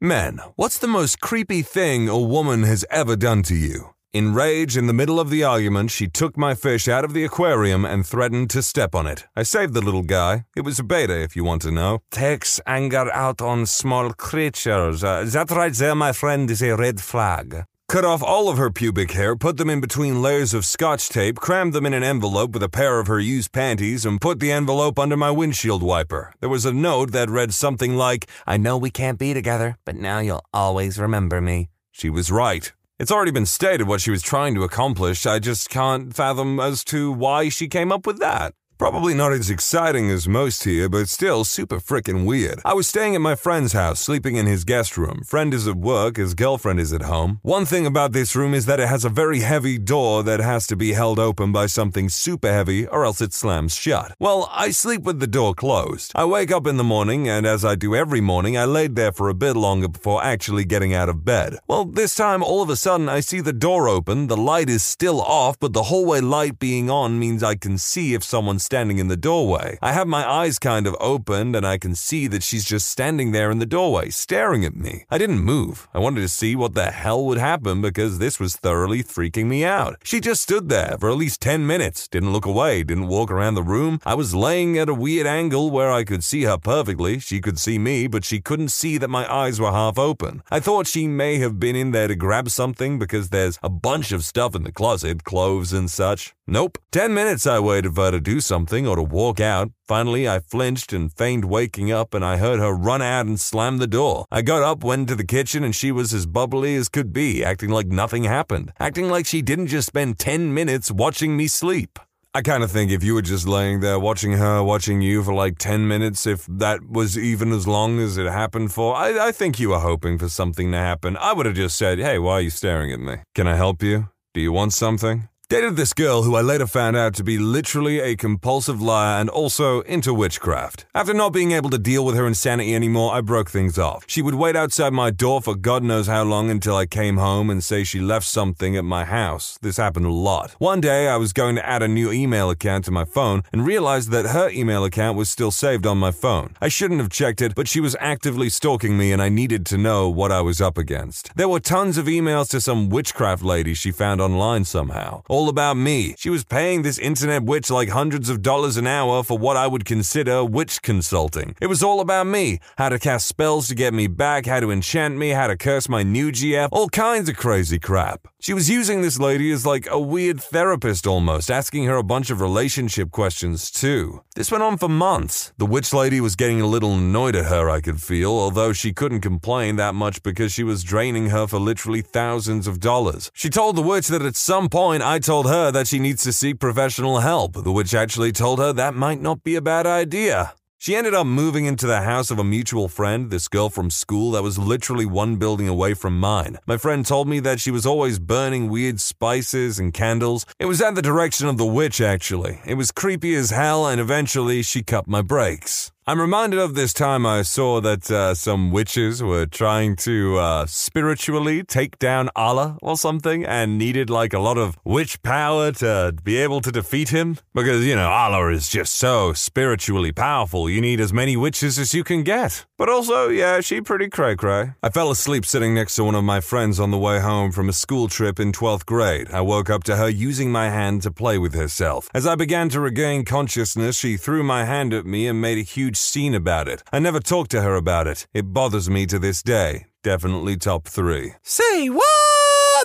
Men, what's the most creepy thing a woman has ever done to you? In rage, in the middle of the argument, she took my fish out of the aquarium and threatened to step on it. I saved the little guy. It was a betta, if you want to know. Takes anger out on small creatures. Uh, that right there, my friend, is a red flag. Cut off all of her pubic hair, put them in between layers of scotch tape, crammed them in an envelope with a pair of her used panties, and put the envelope under my windshield wiper. There was a note that read something like, I know we can't be together, but now you'll always remember me. She was right. It's already been stated what she was trying to accomplish. I just can't fathom as to why she came up with that. Probably not as exciting as most here, but still super frickin' weird. I was staying at my friend's house, sleeping in his guest room. Friend is at work, his girlfriend is at home. One thing about this room is that it has a very heavy door that has to be held open by something super heavy or else it slams shut. Well, I sleep with the door closed. I wake up in the morning, and as I do every morning, I laid there for a bit longer before actually getting out of bed. Well, this time, all of a sudden, I see the door open, the light is still off, but the hallway light being on means I can see if someone's standing in the doorway. I have my eyes kind of opened and I can see that she's just standing there in the doorway, staring at me. I didn't move. I wanted to see what the hell would happen because this was thoroughly freaking me out. She just stood there for at least 10 minutes, didn't look away, didn't walk around the room. I was laying at a weird angle where I could see her perfectly. She could see me, but she couldn't see that my eyes were half open. I thought she may have been in there to grab something because there's a bunch of stuff in the closet, clothes and such. Nope. 10 minutes I waited for her to do something something or to walk out. Finally, I flinched and feigned waking up, and I heard her run out and slam the door. I got up, went into the kitchen, and she was as bubbly as could be, acting like nothing happened, acting like she didn't just spend 10 minutes watching me sleep. I kind of think if you were just laying there watching her, watching you for like 10 minutes, if that was even as long as it happened for, I, I think you were hoping for something to happen. I would have just said, hey, why are you staring at me? Can I help you? Do you want something? Dated this girl who I later found out to be literally a compulsive liar and also into witchcraft. After not being able to deal with her insanity anymore, I broke things off. She would wait outside my door for God knows how long until I came home and say she left something at my house. This happened a lot. One day, I was going to add a new email account to my phone and realized that her email account was still saved on my phone. I shouldn't have checked it, but she was actively stalking me and I needed to know what I was up against. There were tons of emails to some witchcraft lady she found online somehow all about me. She was paying this internet witch like hundreds of dollars an hour for what I would consider witch consulting. It was all about me how to cast spells to get me back, how to enchant me, how to curse my new GF, all kinds of crazy crap. She was using this lady as like a weird therapist almost, asking her a bunch of relationship questions too. This went on for months. The witch lady was getting a little annoyed at her, I could feel, although she couldn't complain that much because she was draining her for literally thousands of dollars. She told the witch that at some point I told her that she needs to seek professional help, the witch actually told her that might not be a bad idea. She ended up moving into the house of a mutual friend, this girl from school that was literally one building away from mine. My friend told me that she was always burning weird spices and candles. It was at the direction of the witch, actually. It was creepy as hell, and eventually she cut my brakes. I'm reminded of this time I saw that uh, some witches were trying to uh, spiritually take down Allah or something and needed like a lot of witch power to be able to defeat him. Because, you know, Allah is just so spiritually powerful, you need as many witches as you can get. But also, yeah, she pretty cray cray. I fell asleep sitting next to one of my friends on the way home from a school trip in 12th grade. I woke up to her using my hand to play with herself. As I began to regain consciousness, she threw my hand at me and made a huge scene about it. I never talked to her about it. It bothers me to this day. Definitely top three. Say what?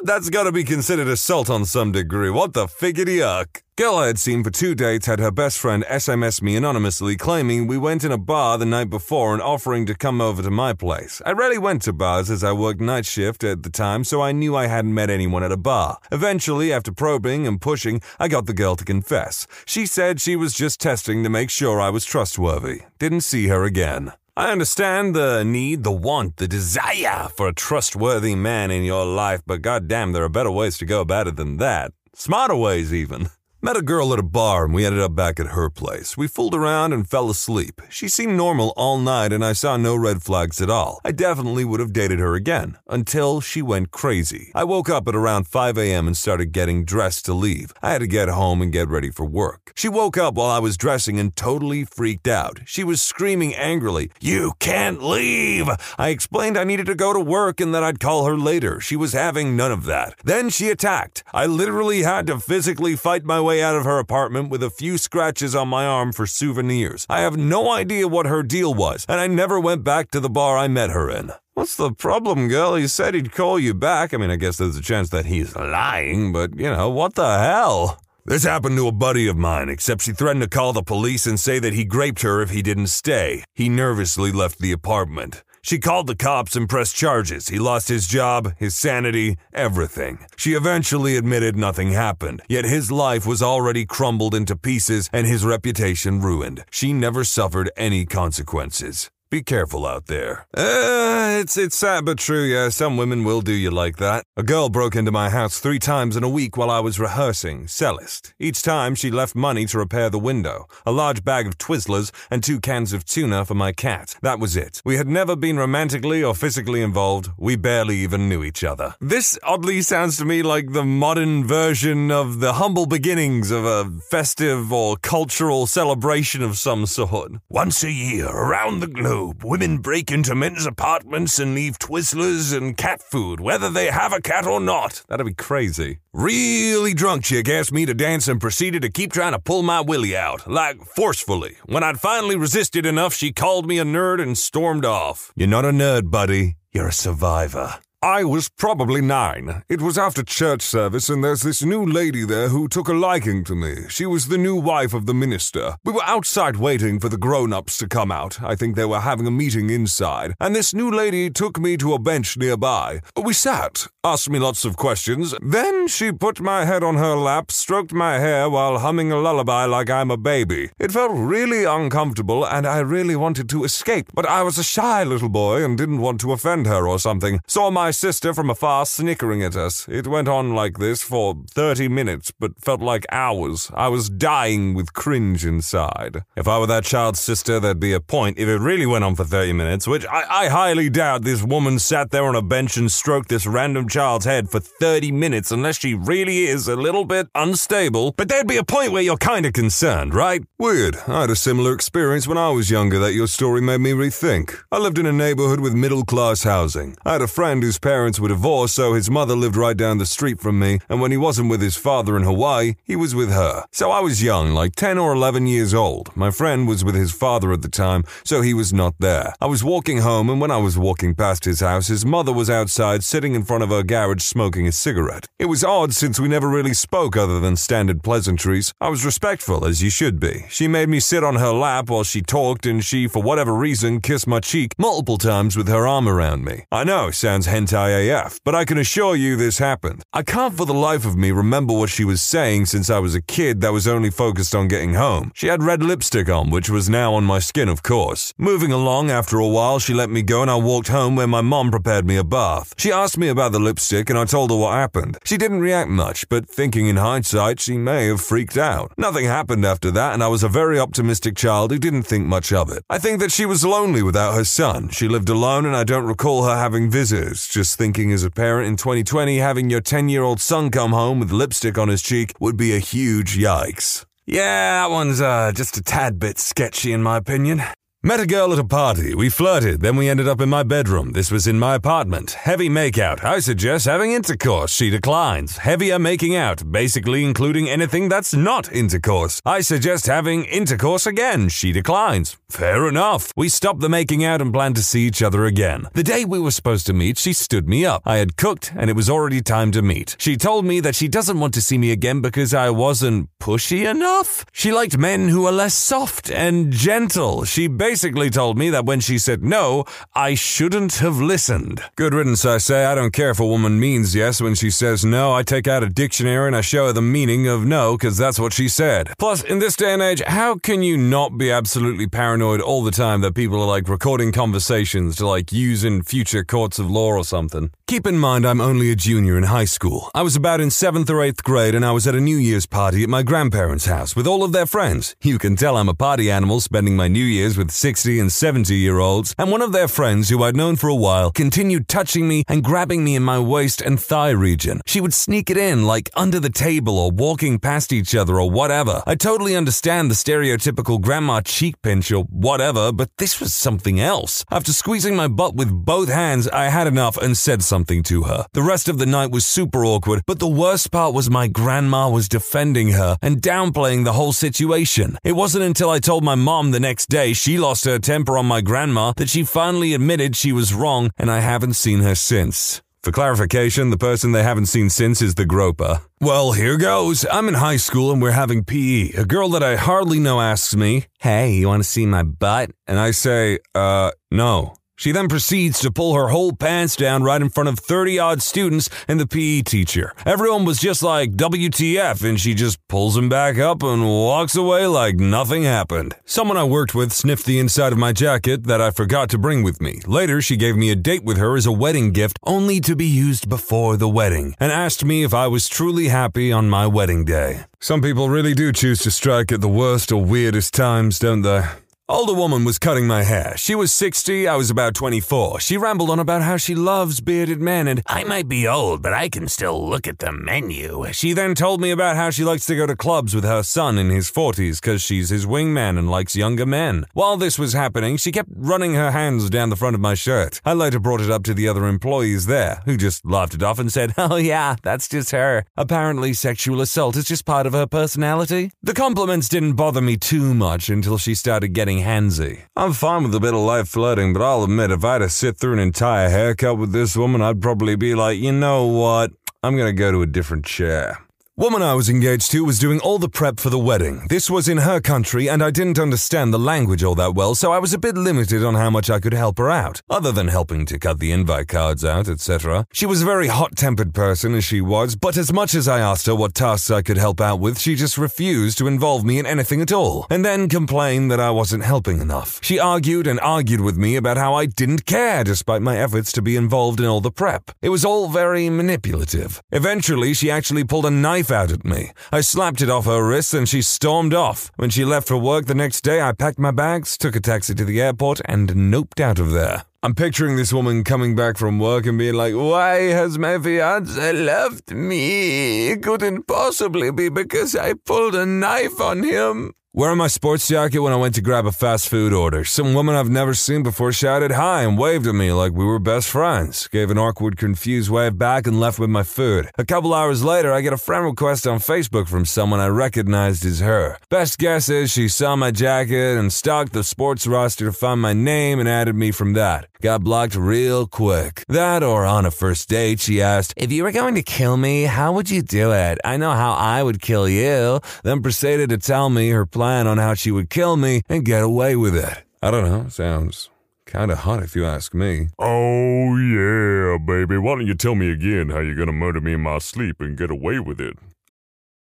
That's gotta be considered assault on some degree. What the figgity uck? Girl I had seen for two dates had her best friend SMS me anonymously claiming we went in a bar the night before and offering to come over to my place. I rarely went to bars as I worked night shift at the time, so I knew I hadn't met anyone at a bar. Eventually, after probing and pushing, I got the girl to confess. She said she was just testing to make sure I was trustworthy. Didn't see her again. I understand the need, the want, the desire for a trustworthy man in your life, but goddamn, there are better ways to go about it than that. Smarter ways, even. Met a girl at a bar and we ended up back at her place. We fooled around and fell asleep. She seemed normal all night and I saw no red flags at all. I definitely would have dated her again until she went crazy. I woke up at around 5 a.m. and started getting dressed to leave. I had to get home and get ready for work. She woke up while I was dressing and totally freaked out. She was screaming angrily, You can't leave! I explained I needed to go to work and that I'd call her later. She was having none of that. Then she attacked. I literally had to physically fight my way way out of her apartment with a few scratches on my arm for souvenirs. I have no idea what her deal was, and I never went back to the bar I met her in. What's the problem, girl? He said he'd call you back. I mean, I guess there's a chance that he's lying, but you know, what the hell? This happened to a buddy of mine, except she threatened to call the police and say that he raped her if he didn't stay. He nervously left the apartment. She called the cops and pressed charges. He lost his job, his sanity, everything. She eventually admitted nothing happened, yet his life was already crumbled into pieces and his reputation ruined. She never suffered any consequences. Be careful out there. Uh, it's it's sad but true, yeah. Some women will do you like that. A girl broke into my house three times in a week while I was rehearsing, Celeste. Each time she left money to repair the window, a large bag of Twizzlers, and two cans of tuna for my cat. That was it. We had never been romantically or physically involved. We barely even knew each other. This oddly sounds to me like the modern version of the humble beginnings of a festive or cultural celebration of some sort. Once a year, around the globe women break into men's apartments and leave Twizzlers and cat food, whether they have a cat or not. That'd be crazy. Really drunk chick asked me to dance and proceeded to keep trying to pull my willy out, like forcefully. When I'd finally resisted enough, she called me a nerd and stormed off. You're not a nerd, buddy. You're a survivor. I was probably nine. It was after church service, and there's this new lady there who took a liking to me. She was the new wife of the minister. We were outside waiting for the grown ups to come out. I think they were having a meeting inside, and this new lady took me to a bench nearby. We sat, asked me lots of questions. Then she put my head on her lap, stroked my hair while humming a lullaby like I'm a baby. It felt really uncomfortable, and I really wanted to escape, but I was a shy little boy and didn't want to offend her or something. So my my sister from afar snickering at us. It went on like this for 30 minutes, but felt like hours. I was dying with cringe inside. If I were that child's sister, there'd be a point if it really went on for 30 minutes, which I, I highly doubt this woman sat there on a bench and stroked this random child's head for 30 minutes unless she really is a little bit unstable. But there'd be a point where you're kinda concerned, right? Weird. I had a similar experience when I was younger that your story made me rethink. I lived in a neighborhood with middle class housing. I had a friend whose parents were divorced, so his mother lived right down the street from me, and when he wasn't with his father in Hawaii, he was with her. So I was young, like 10 or 11 years old. My friend was with his father at the time, so he was not there. I was walking home, and when I was walking past his house, his mother was outside sitting in front of her garage smoking a cigarette. It was odd since we never really spoke other than standard pleasantries. I was respectful, as you should be. She made me sit on her lap while she talked, and she, for whatever reason, kissed my cheek multiple times with her arm around me. I know, sounds hentai AF, but I can assure you this happened. I can't for the life of me remember what she was saying since I was a kid that was only focused on getting home. She had red lipstick on, which was now on my skin, of course. Moving along, after a while, she let me go and I walked home where my mom prepared me a bath. She asked me about the lipstick and I told her what happened. She didn't react much, but thinking in hindsight, she may have freaked out. Nothing happened after that, and I was a very optimistic child who didn't think much of it. I think that she was lonely without her son. She lived alone, and I don't recall her having visitors. Just thinking as a parent in 2020, having your 10 year old son come home with lipstick on his cheek would be a huge yikes. Yeah, that one's uh, just a tad bit sketchy in my opinion. Met a girl at a party. We flirted, then we ended up in my bedroom. This was in my apartment. Heavy makeout. I suggest having intercourse. She declines. Heavier making out, basically including anything that's not intercourse. I suggest having intercourse again. She declines. Fair enough. We stopped the making out and planned to see each other again. The day we were supposed to meet, she stood me up. I had cooked and it was already time to meet. She told me that she doesn't want to see me again because I wasn't pushy enough. She liked men who are less soft and gentle. She basically basically told me that when she said no, I shouldn't have listened. Good riddance, I say. I don't care if a woman means yes when she says no. I take out a dictionary and I show her the meaning of no because that's what she said. Plus, in this day and age, how can you not be absolutely paranoid all the time that people are like recording conversations to like use in future courts of law or something? Keep in mind, I'm only a junior in high school. I was about in seventh or eighth grade and I was at a New Year's party at my grandparents' house with all of their friends. You can tell I'm a party animal spending my New Year's with 60 and 70 year olds, and one of their friends who I'd known for a while continued touching me and grabbing me in my waist and thigh region. She would sneak it in like under the table or walking past each other or whatever. I totally understand the stereotypical grandma cheek pinch or whatever, but this was something else. After squeezing my butt with both hands, I had enough and said something to her. The rest of the night was super awkward, but the worst part was my grandma was defending her and downplaying the whole situation. It wasn't until I told my mom the next day she lost her temper on my grandma that she finally admitted she was wrong, and I haven't seen her since. For clarification, the person they haven't seen since is the groper. Well, here goes. I'm in high school and we're having PE. A girl that I hardly know asks me, Hey, you want to see my butt? And I say, Uh, no. She then proceeds to pull her whole pants down right in front of 30 odd students and the PE teacher. Everyone was just like, WTF, and she just pulls him back up and walks away like nothing happened. Someone I worked with sniffed the inside of my jacket that I forgot to bring with me. Later, she gave me a date with her as a wedding gift, only to be used before the wedding, and asked me if I was truly happy on my wedding day. Some people really do choose to strike at the worst or weirdest times, don't they? Older woman was cutting my hair. She was 60, I was about 24. She rambled on about how she loves bearded men and I might be old, but I can still look at the menu. she then told me about how she likes to go to clubs with her son in his 40s because she's his wingman and likes younger men. While this was happening, she kept running her hands down the front of my shirt. I later brought it up to the other employees there, who just laughed it off and said, Oh yeah, that's just her. Apparently, sexual assault is just part of her personality. The compliments didn't bother me too much until she started getting handsy. I'm fine with a bit of light flirting, but I'll admit if I had to sit through an entire haircut with this woman, I'd probably be like, you know what? I'm gonna go to a different chair. Woman I was engaged to was doing all the prep for the wedding. This was in her country, and I didn't understand the language all that well, so I was a bit limited on how much I could help her out, other than helping to cut the invite cards out, etc. She was a very hot tempered person, as she was, but as much as I asked her what tasks I could help out with, she just refused to involve me in anything at all, and then complained that I wasn't helping enough. She argued and argued with me about how I didn't care despite my efforts to be involved in all the prep. It was all very manipulative. Eventually, she actually pulled a knife out at me. I slapped it off her wrist and she stormed off. When she left for work the next day, I packed my bags, took a taxi to the airport, and noped out of there. I'm picturing this woman coming back from work and being like, Why has my fiance left me? It couldn't possibly be because I pulled a knife on him. Wearing my sports jacket when I went to grab a fast food order, some woman I've never seen before shouted hi and waved at me like we were best friends. Gave an awkward, confused wave back and left with my food. A couple hours later, I get a friend request on Facebook from someone I recognized as her. Best guess is she saw my jacket and stalked the sports roster to find my name and added me from that. Got blocked real quick. That or on a first date, she asked, If you were going to kill me, how would you do it? I know how I would kill you. Then proceeded to tell me her plan on how she would kill me and get away with it. I don't know, sounds kinda hot if you ask me. Oh, yeah, baby. Why don't you tell me again how you're gonna murder me in my sleep and get away with it?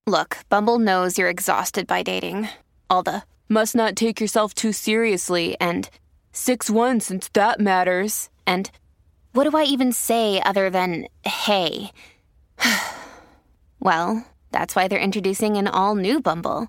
Look, Bumble knows you're exhausted by dating. All the must not take yourself too seriously and 6 1 since that matters. And what do I even say other than hey? well, that's why they're introducing an all new Bumble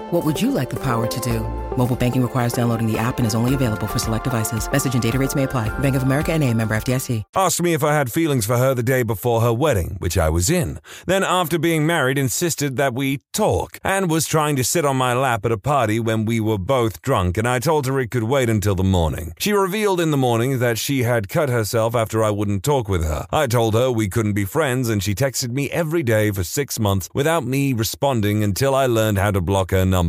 What would you like the power to do? Mobile banking requires downloading the app and is only available for select devices. Message and data rates may apply. Bank of America and a member FDIC. Asked me if I had feelings for her the day before her wedding, which I was in. Then, after being married, insisted that we talk and was trying to sit on my lap at a party when we were both drunk, and I told her it could wait until the morning. She revealed in the morning that she had cut herself after I wouldn't talk with her. I told her we couldn't be friends, and she texted me every day for six months without me responding until I learned how to block her number.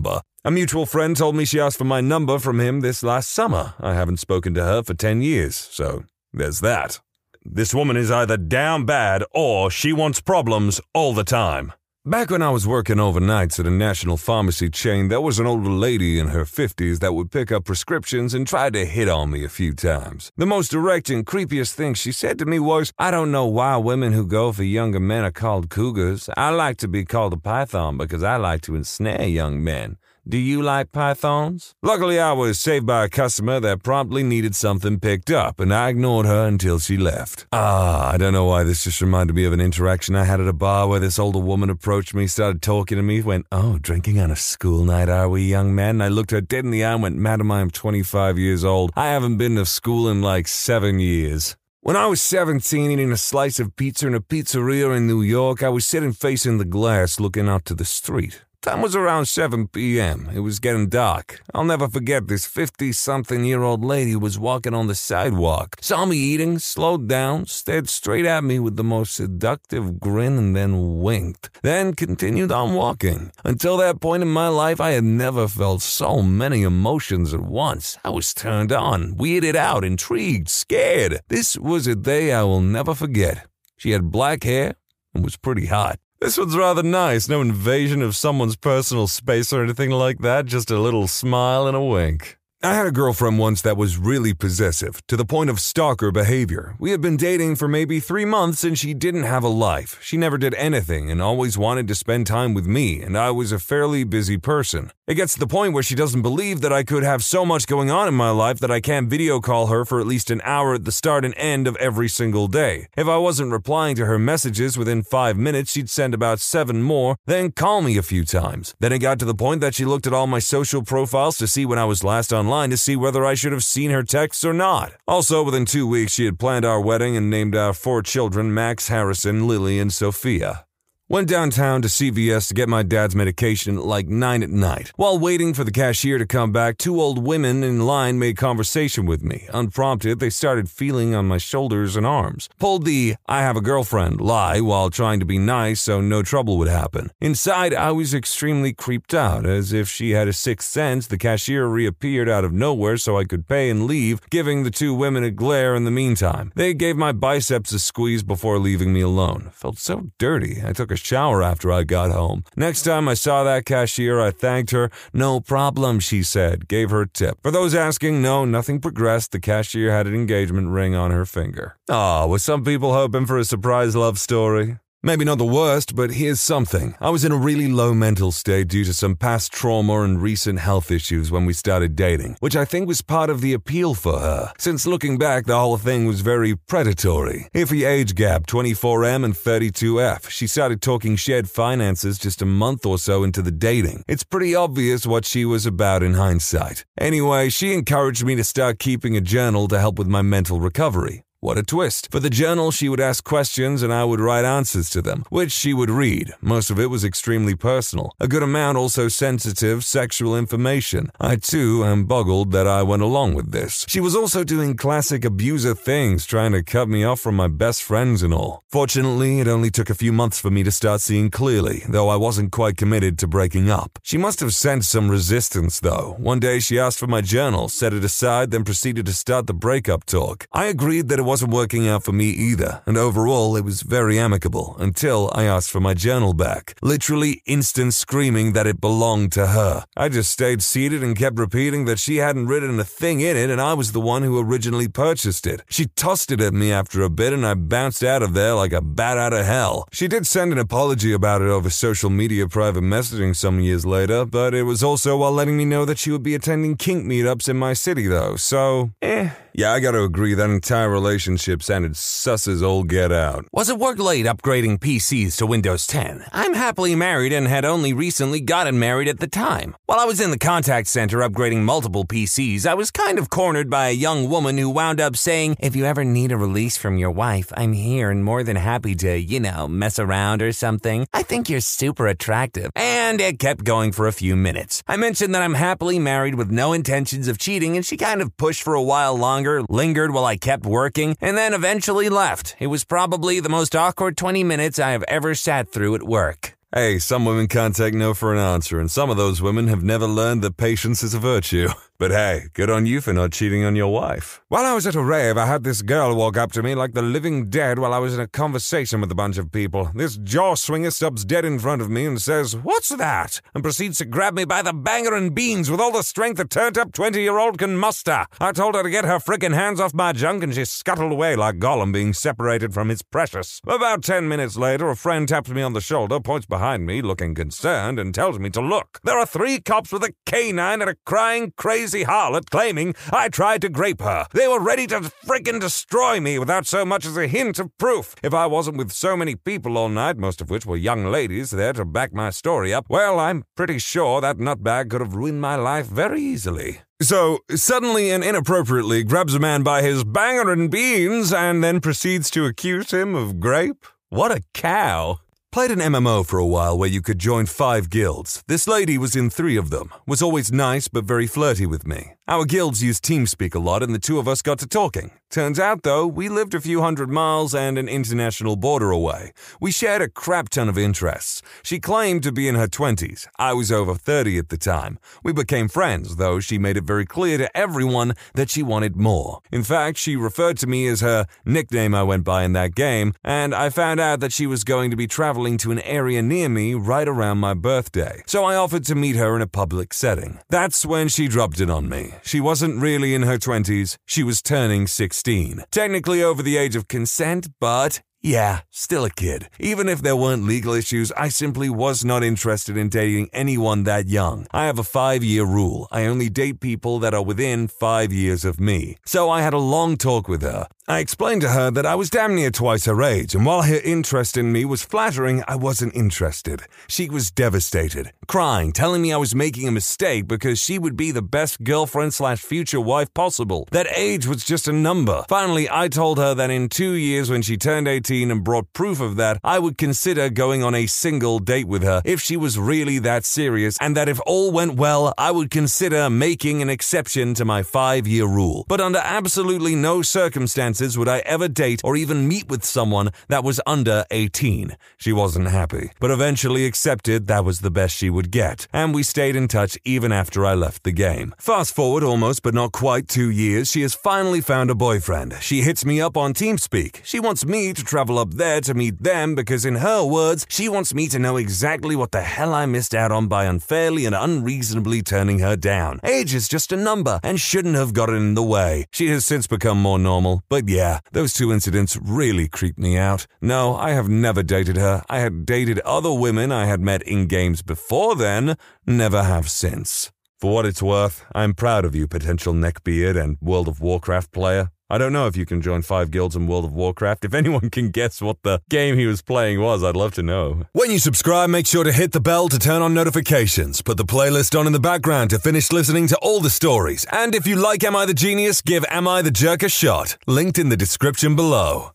A mutual friend told me she asked for my number from him this last summer. I haven't spoken to her for 10 years, so there's that. This woman is either down bad or she wants problems all the time. Back when I was working overnights at a national pharmacy chain, there was an older lady in her 50s that would pick up prescriptions and try to hit on me a few times. The most direct and creepiest thing she said to me was, I don't know why women who go for younger men are called cougars. I like to be called a python because I like to ensnare young men. Do you like pythons? Luckily, I was saved by a customer that promptly needed something picked up, and I ignored her until she left. Ah, I don't know why this just reminded me of an interaction I had at a bar where this older woman approached me, started talking to me, went, Oh, drinking on a school night, are we, young man? And I looked her dead in the eye and went, Madam, I am 25 years old. I haven't been to school in like seven years. When I was 17 eating a slice of pizza in a pizzeria in New York, I was sitting facing the glass looking out to the street. Time was around 7 p.m. It was getting dark. I'll never forget this 50 something year old lady was walking on the sidewalk, saw me eating, slowed down, stared straight at me with the most seductive grin, and then winked. Then continued on walking. Until that point in my life, I had never felt so many emotions at once. I was turned on, weirded out, intrigued, scared. This was a day I will never forget. She had black hair and was pretty hot. This one's rather nice. No invasion of someone's personal space or anything like that. Just a little smile and a wink. I had a girlfriend once that was really possessive, to the point of stalker behavior. We had been dating for maybe three months and she didn't have a life. She never did anything and always wanted to spend time with me, and I was a fairly busy person. It gets to the point where she doesn't believe that I could have so much going on in my life that I can't video call her for at least an hour at the start and end of every single day. If I wasn't replying to her messages within five minutes, she'd send about seven more, then call me a few times. Then it got to the point that she looked at all my social profiles to see when I was last online to see whether I should have seen her texts or not. Also, within two weeks, she had planned our wedding and named our four children Max, Harrison, Lily, and Sophia. Went downtown to CVS to get my dad's medication at like 9 at night. While waiting for the cashier to come back, two old women in line made conversation with me. Unprompted, they started feeling on my shoulders and arms. Pulled the I have a girlfriend lie while trying to be nice so no trouble would happen. Inside, I was extremely creeped out. As if she had a sixth sense, the cashier reappeared out of nowhere so I could pay and leave, giving the two women a glare in the meantime. They gave my biceps a squeeze before leaving me alone. Felt so dirty. I took a shower after I got home. Next time I saw that cashier, I thanked her. No problem, she said. Gave her tip. For those asking, no, nothing progressed. The cashier had an engagement ring on her finger. Ah, was some people hoping for a surprise love story? Maybe not the worst, but here's something. I was in a really low mental state due to some past trauma and recent health issues when we started dating, which I think was part of the appeal for her. Since looking back, the whole thing was very predatory. Iffy age gap, 24M and 32F. She started talking shared finances just a month or so into the dating. It's pretty obvious what she was about in hindsight. Anyway, she encouraged me to start keeping a journal to help with my mental recovery. What a twist. For the journal, she would ask questions and I would write answers to them, which she would read. Most of it was extremely personal. A good amount also sensitive, sexual information. I too am boggled that I went along with this. She was also doing classic abuser things, trying to cut me off from my best friends and all. Fortunately, it only took a few months for me to start seeing clearly, though I wasn't quite committed to breaking up. She must have sensed some resistance, though. One day she asked for my journal, set it aside, then proceeded to start the breakup talk. I agreed that it wasn't working out for me either, and overall it was very amicable until I asked for my journal back, literally instant screaming that it belonged to her. I just stayed seated and kept repeating that she hadn't written a thing in it and I was the one who originally purchased it. She tossed it at me after a bit and I bounced out of there like a bat out of hell. She did send an apology about it over social media private messaging some years later, but it was also while letting me know that she would be attending kink meetups in my city though, so eh. Yeah, I gotta agree that entire relationship sounded sus as all get out. Was it work late upgrading PCs to Windows 10? I'm happily married and had only recently gotten married at the time. While I was in the contact center upgrading multiple PCs, I was kind of cornered by a young woman who wound up saying, If you ever need a release from your wife, I'm here and more than happy to, you know, mess around or something. I think you're super attractive. And it kept going for a few minutes. I mentioned that I'm happily married with no intentions of cheating, and she kind of pushed for a while longer, lingered while I kept working, and then eventually left. It was probably the most awkward 20 minutes I have ever sat through at work. Hey, some women can't take no for an answer, and some of those women have never learned that patience is a virtue. But hey, good on you for not cheating on your wife. While I was at a rave, I had this girl walk up to me like the living dead while I was in a conversation with a bunch of people. This jaw swinger stops dead in front of me and says, What's that? and proceeds to grab me by the banger and beans with all the strength a turned up 20 year old can muster. I told her to get her frickin' hands off my junk and she scuttled away like Gollum being separated from his precious. About 10 minutes later, a friend taps me on the shoulder, points behind me, looking concerned, and tells me to look. There are three cops with a canine and a crying, crazy harlot claiming I tried to grape her. They were ready to friggin' destroy me without so much as a hint of proof. If I wasn't with so many people all night, most of which were young ladies there to back my story up, well, I'm pretty sure that nutbag could have ruined my life very easily. So, suddenly and inappropriately grabs a man by his banger and beans and then proceeds to accuse him of grape? What a cow! Played an MMO for a while where you could join five guilds. This lady was in three of them, was always nice but very flirty with me. Our guilds used TeamSpeak a lot and the two of us got to talking. Turns out, though, we lived a few hundred miles and an international border away. We shared a crap ton of interests. She claimed to be in her 20s. I was over 30 at the time. We became friends, though she made it very clear to everyone that she wanted more. In fact, she referred to me as her nickname I went by in that game, and I found out that she was going to be traveling to an area near me right around my birthday. So I offered to meet her in a public setting. That's when she dropped it on me. She wasn't really in her 20s, she was turning 16. Technically over the age of consent, but yeah, still a kid. Even if there weren't legal issues, I simply was not interested in dating anyone that young. I have a five year rule. I only date people that are within five years of me. So I had a long talk with her. I explained to her that I was damn near twice her age, and while her interest in me was flattering, I wasn't interested. She was devastated, crying, telling me I was making a mistake because she would be the best girlfriend slash future wife possible. That age was just a number. Finally, I told her that in two years, when she turned 18 and brought proof of that, I would consider going on a single date with her if she was really that serious, and that if all went well, I would consider making an exception to my five year rule. But under absolutely no circumstances, would I ever date or even meet with someone that was under 18. She wasn't happy, but eventually accepted that was the best she would get, and we stayed in touch even after I left the game. Fast forward almost but not quite two years, she has finally found a boyfriend. She hits me up on TeamSpeak. She wants me to travel up there to meet them because, in her words, she wants me to know exactly what the hell I missed out on by unfairly and unreasonably turning her down. Age is just a number and shouldn't have gotten in the way. She has since become more normal, yeah, those two incidents really creeped me out. No, I have never dated her. I had dated other women I had met in games before then, never have since. For what it's worth, I'm proud of you, potential neckbeard and World of Warcraft player. I don't know if you can join five guilds in World of Warcraft. If anyone can guess what the game he was playing was, I'd love to know. When you subscribe, make sure to hit the bell to turn on notifications. Put the playlist on in the background to finish listening to all the stories. And if you like Am I the Genius, give Am I the Jerk a shot. Linked in the description below.